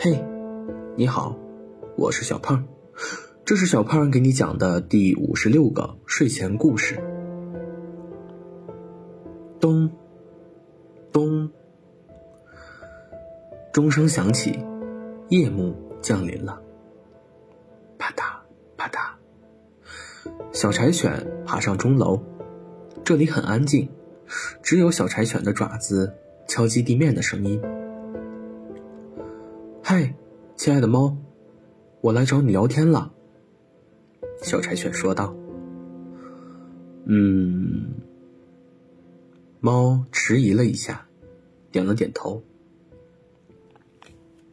嘿，你好，我是小胖，这是小胖给你讲的第五十六个睡前故事。咚，咚，钟声响起，夜幕降临了。啪嗒啪嗒，小柴犬爬上钟楼，这里很安静，只有小柴犬的爪子敲击地面的声音。嗨，亲爱的猫，我来找你聊天了。小柴犬说道。嗯，猫迟疑了一下，点了点头。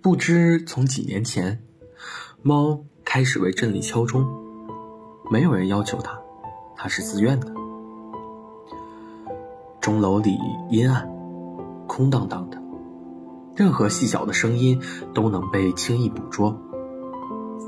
不知从几年前，猫开始为镇里敲钟，没有人要求它，它是自愿的。钟楼里阴暗，空荡荡的。任何细小的声音都能被轻易捕捉。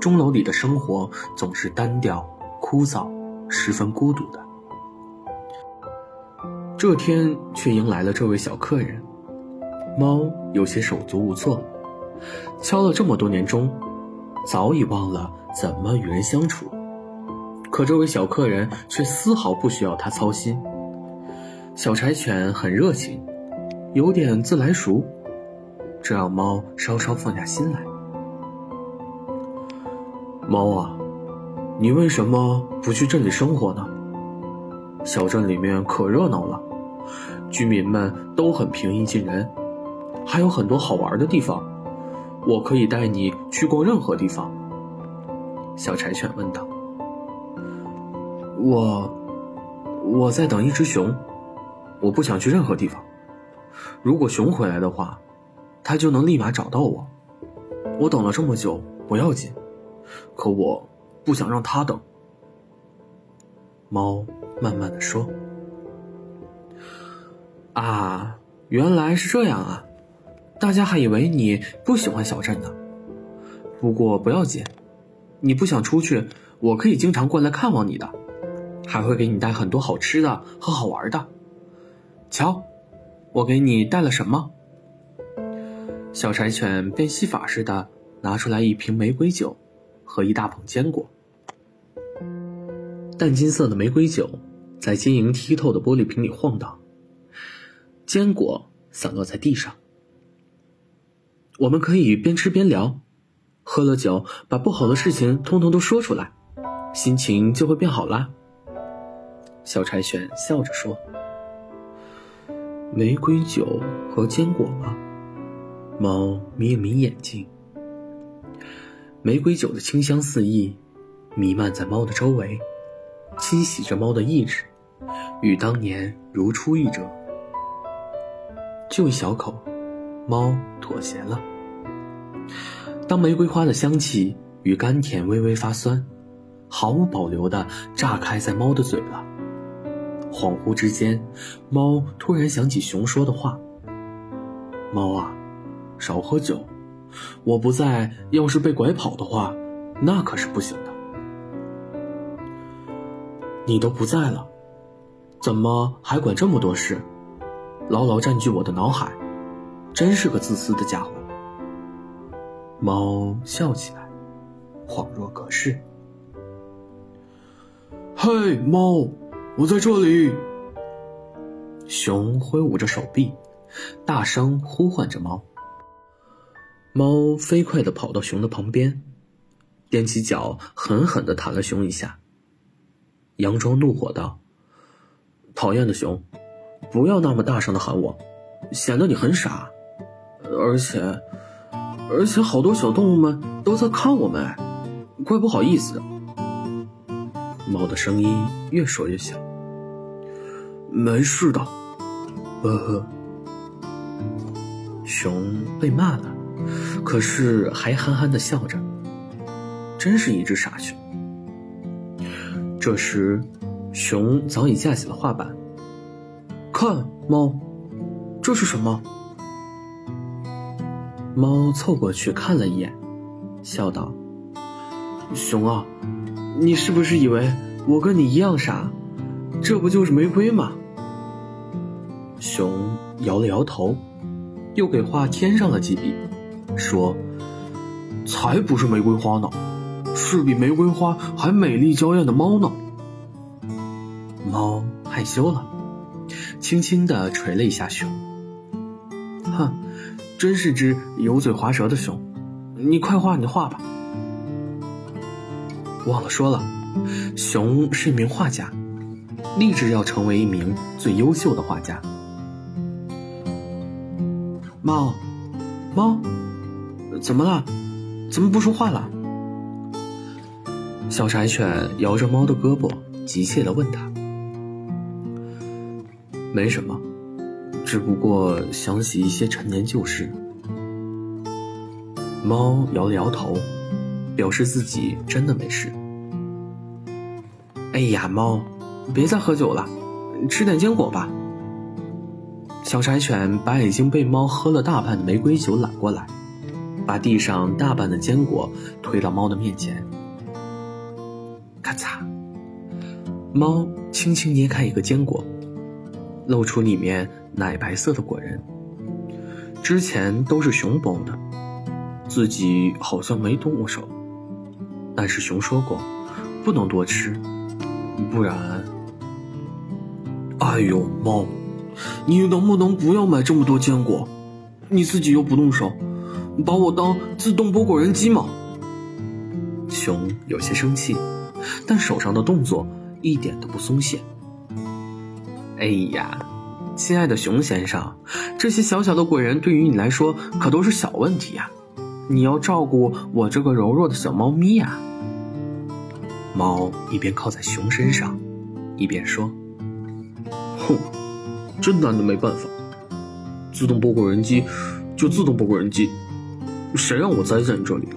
钟楼里的生活总是单调、枯燥、十分孤独的。这天却迎来了这位小客人，猫有些手足无措。敲了这么多年钟，早已忘了怎么与人相处。可这位小客人却丝毫不需要他操心。小柴犬很热情，有点自来熟。这让猫稍稍放下心来。猫啊，你为什么不去镇里生活呢？小镇里面可热闹了，居民们都很平易近人，还有很多好玩的地方。我可以带你去过任何地方。小柴犬问道。我，我在等一只熊，我不想去任何地方。如果熊回来的话。他就能立马找到我。我等了这么久不要紧，可我不想让他等。猫慢慢的说：“啊，原来是这样啊！大家还以为你不喜欢小镇呢。不过不要紧，你不想出去，我可以经常过来看望你的，还会给你带很多好吃的和好玩的。瞧，我给你带了什么？”小柴犬变戏法似的拿出来一瓶玫瑰酒，和一大捧坚果。淡金色的玫瑰酒在晶莹剔透的玻璃瓶里晃荡，坚果散落在地上。我们可以边吃边聊，喝了酒把不好的事情通通都说出来，心情就会变好啦。小柴犬笑着说：“玫瑰酒和坚果吗？”猫眯了眯眼睛，玫瑰酒的清香四溢，弥漫在猫的周围，侵袭着猫的意志，与当年如出一辙。就一小口，猫妥协了。当玫瑰花的香气与甘甜微微发酸，毫无保留地炸开在猫的嘴了。恍惚之间，猫突然想起熊说的话：“猫啊。”少喝酒，我不在，要是被拐跑的话，那可是不行的。你都不在了，怎么还管这么多事？牢牢占据我的脑海，真是个自私的家伙。猫笑起来，恍若隔世。嘿，猫，我在这里。熊挥舞着手臂，大声呼唤着猫。猫飞快地跑到熊的旁边，踮起脚狠狠地弹了熊一下。佯装怒火道：“讨厌的熊，不要那么大声的喊我，显得你很傻。而且，而且好多小动物们都在看我们，怪不好意思。”猫的声音越说越小。没事的，呵呵。熊被骂了。可是还憨憨的笑着，真是一只傻熊。这时，熊早已架起了画板。看，猫，这是什么？猫凑过去看了一眼，笑道：“熊啊，你是不是以为我跟你一样傻？这不就是玫瑰吗？”熊摇了摇头，又给画添上了几笔。说：“才不是玫瑰花呢，是比玫瑰花还美丽娇艳的猫呢。猫害羞了，轻轻地捶了一下熊。哼，真是只油嘴滑舌的熊，你快画你的画吧。忘了说了，熊是一名画家，立志要成为一名最优秀的画家。猫，猫，怎么了？怎么不说话了？小柴犬摇着猫的胳膊，急切地问他：“没什么，只不过想起一些陈年旧事。”猫摇了摇头，表示自己真的没事。哎呀，猫，别再喝酒了，吃点坚果吧。小柴犬把已经被猫喝了大半的玫瑰酒揽过来，把地上大半的坚果推到猫的面前。咔嚓，猫轻轻捏开一个坚果，露出里面奶白色的果仁。之前都是熊剥的，自己好像没动过手。但是熊说过，不能多吃，不然……哎呦，猫！你能不能不要买这么多坚果？你自己又不动手，把我当自动剥果仁机吗？熊有些生气，但手上的动作一点都不松懈。哎呀，亲爱的熊先生，这些小小的果仁对于你来说可都是小问题呀！你要照顾我这个柔弱的小猫咪呀！猫一边靠在熊身上，一边说：“哼。”真拿你没办法，自动剥果仁机就自动剥果仁机，谁让我栽在你这里了？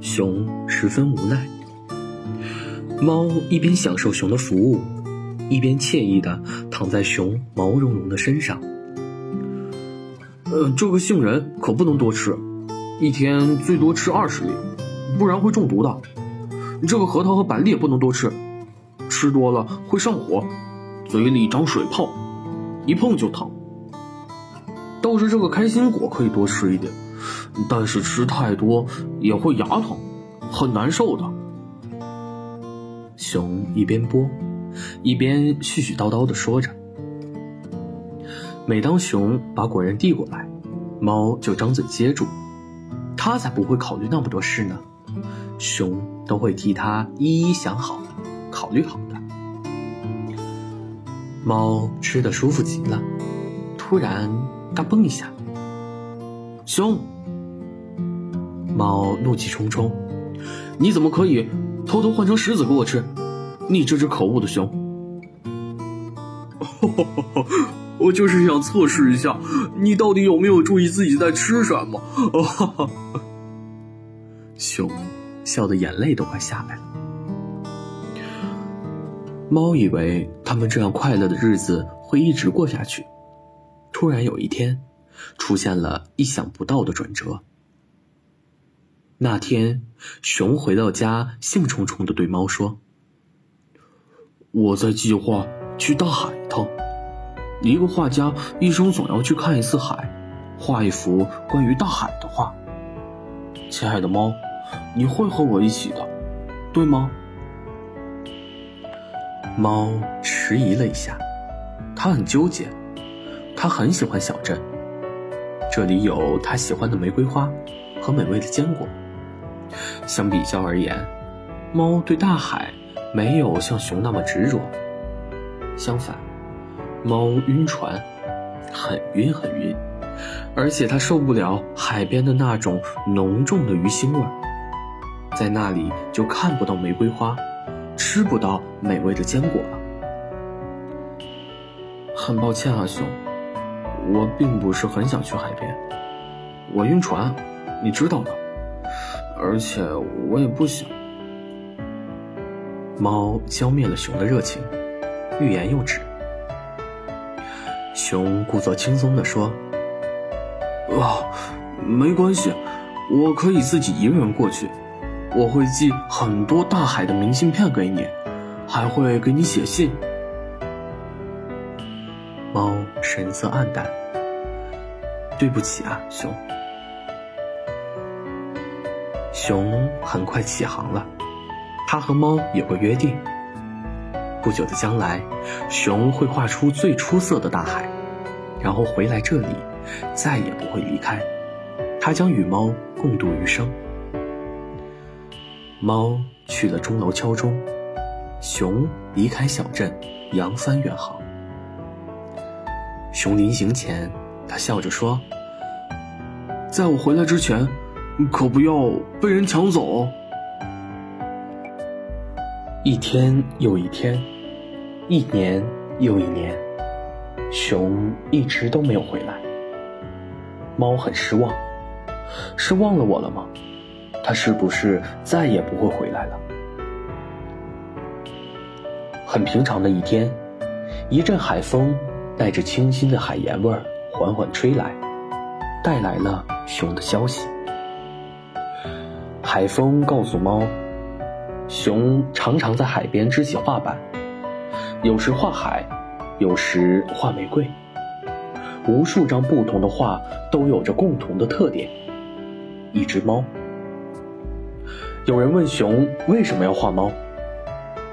熊十分无奈。猫一边享受熊的服务，一边惬意的躺在熊毛茸茸的身上。呃，这个杏仁可不能多吃，一天最多吃二十粒，不然会中毒的。这个核桃和板栗也不能多吃，吃多了会上火。嘴里长水泡，一碰就疼。倒是这个开心果可以多吃一点，但是吃太多也会牙疼，很难受的。熊一边剥，一边絮絮叨叨的说着。每当熊把果仁递过来，猫就张嘴接住。它才不会考虑那么多事呢，熊都会替它一一想好，考虑好的。猫吃的舒服极了，突然嘎嘣一下，熊！猫怒气冲冲，你怎么可以偷偷换成石子给我吃？你这只可恶的熊！我就是想测试一下，你到底有没有注意自己在吃什么？熊笑得眼泪都快下来了。猫以为他们这样快乐的日子会一直过下去，突然有一天，出现了意想不到的转折。那天，熊回到家，兴冲冲地对猫说：“我在计划去大海一趟。一个画家一生总要去看一次海，画一幅关于大海的画。亲爱的猫，你会和我一起的，对吗？”猫迟疑了一下，它很纠结。他很喜欢小镇，这里有他喜欢的玫瑰花和美味的坚果。相比较而言，猫对大海没有像熊那么执着。相反，猫晕船，很晕很晕，而且它受不了海边的那种浓重的鱼腥味儿，在那里就看不到玫瑰花。吃不到美味的坚果了。很抱歉啊，熊，我并不是很想去海边，我晕船，你知道的。而且我也不想。猫浇灭了熊的热情，欲言又止。熊故作轻松地说：“啊，没关系，我可以自己一个人过去。”我会寄很多大海的明信片给你，还会给你写信。猫神色黯淡。对不起啊，熊。熊很快起航了，它和猫有个约定：不久的将来，熊会画出最出色的大海，然后回来这里，再也不会离开。它将与猫共度余生。猫去了钟楼敲钟，熊离开小镇，扬帆远航。熊临行前，他笑着说：“在我回来之前，可不要被人抢走。”一天又一天，一年又一年，熊一直都没有回来。猫很失望，是忘了我了吗？他是不是再也不会回来了？很平常的一天，一阵海风带着清新的海盐味儿缓缓吹来，带来了熊的消息。海风告诉猫，熊常常在海边支起画板，有时画海，有时画玫瑰。无数张不同的画都有着共同的特点：一只猫。有人问熊为什么要画猫，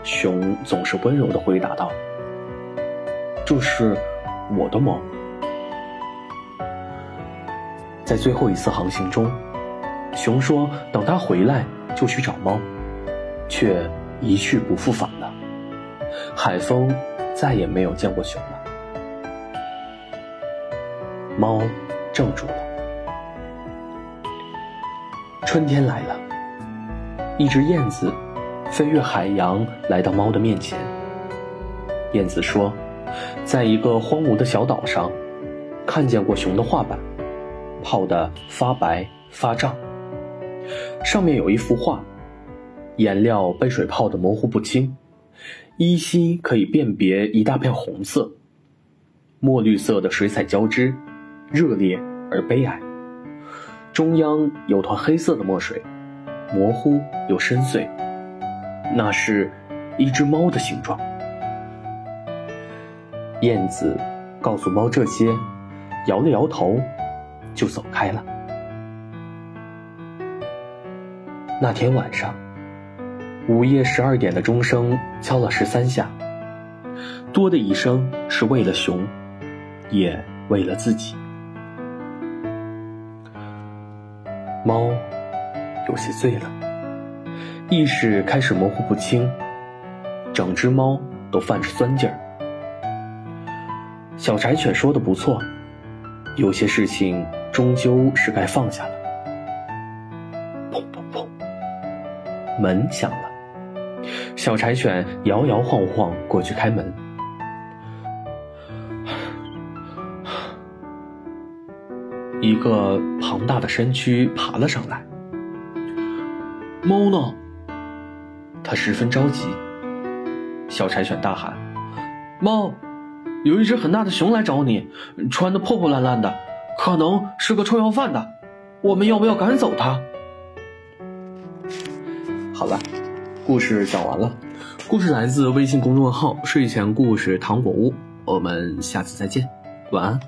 熊总是温柔的回答道：“这是我的猫。”在最后一次航行中，熊说：“等他回来就去找猫，却一去不复返了。海风再也没有见过熊了。”猫怔住了。春天来了。一只燕子飞越海洋，来到猫的面前。燕子说：“在一个荒芜的小岛上，看见过熊的画板，泡得发白发胀。上面有一幅画，颜料被水泡得模糊不清，依稀可以辨别一大片红色。墨绿色的水彩交织，热烈而悲哀。中央有团黑色的墨水。”模糊又深邃，那是一只猫的形状。燕子告诉猫这些，摇了摇头，就走开了。那天晚上，午夜十二点的钟声敲了十三下，多的一声是为了熊，也为了自己。猫。有些醉了，意识开始模糊不清，整只猫都泛着酸劲儿。小柴犬说的不错，有些事情终究是该放下了。砰砰砰，门响了，小柴犬摇摇晃晃过去开门，一个庞大的身躯爬了上来。猫呢？他十分着急。小柴犬大喊：“猫，有一只很大的熊来找你，穿的破破烂烂的，可能是个臭要饭的。我们要不要赶走它？”好了，故事讲完了。故事来自微信公众号“睡前故事糖果屋”。我们下次再见，晚安。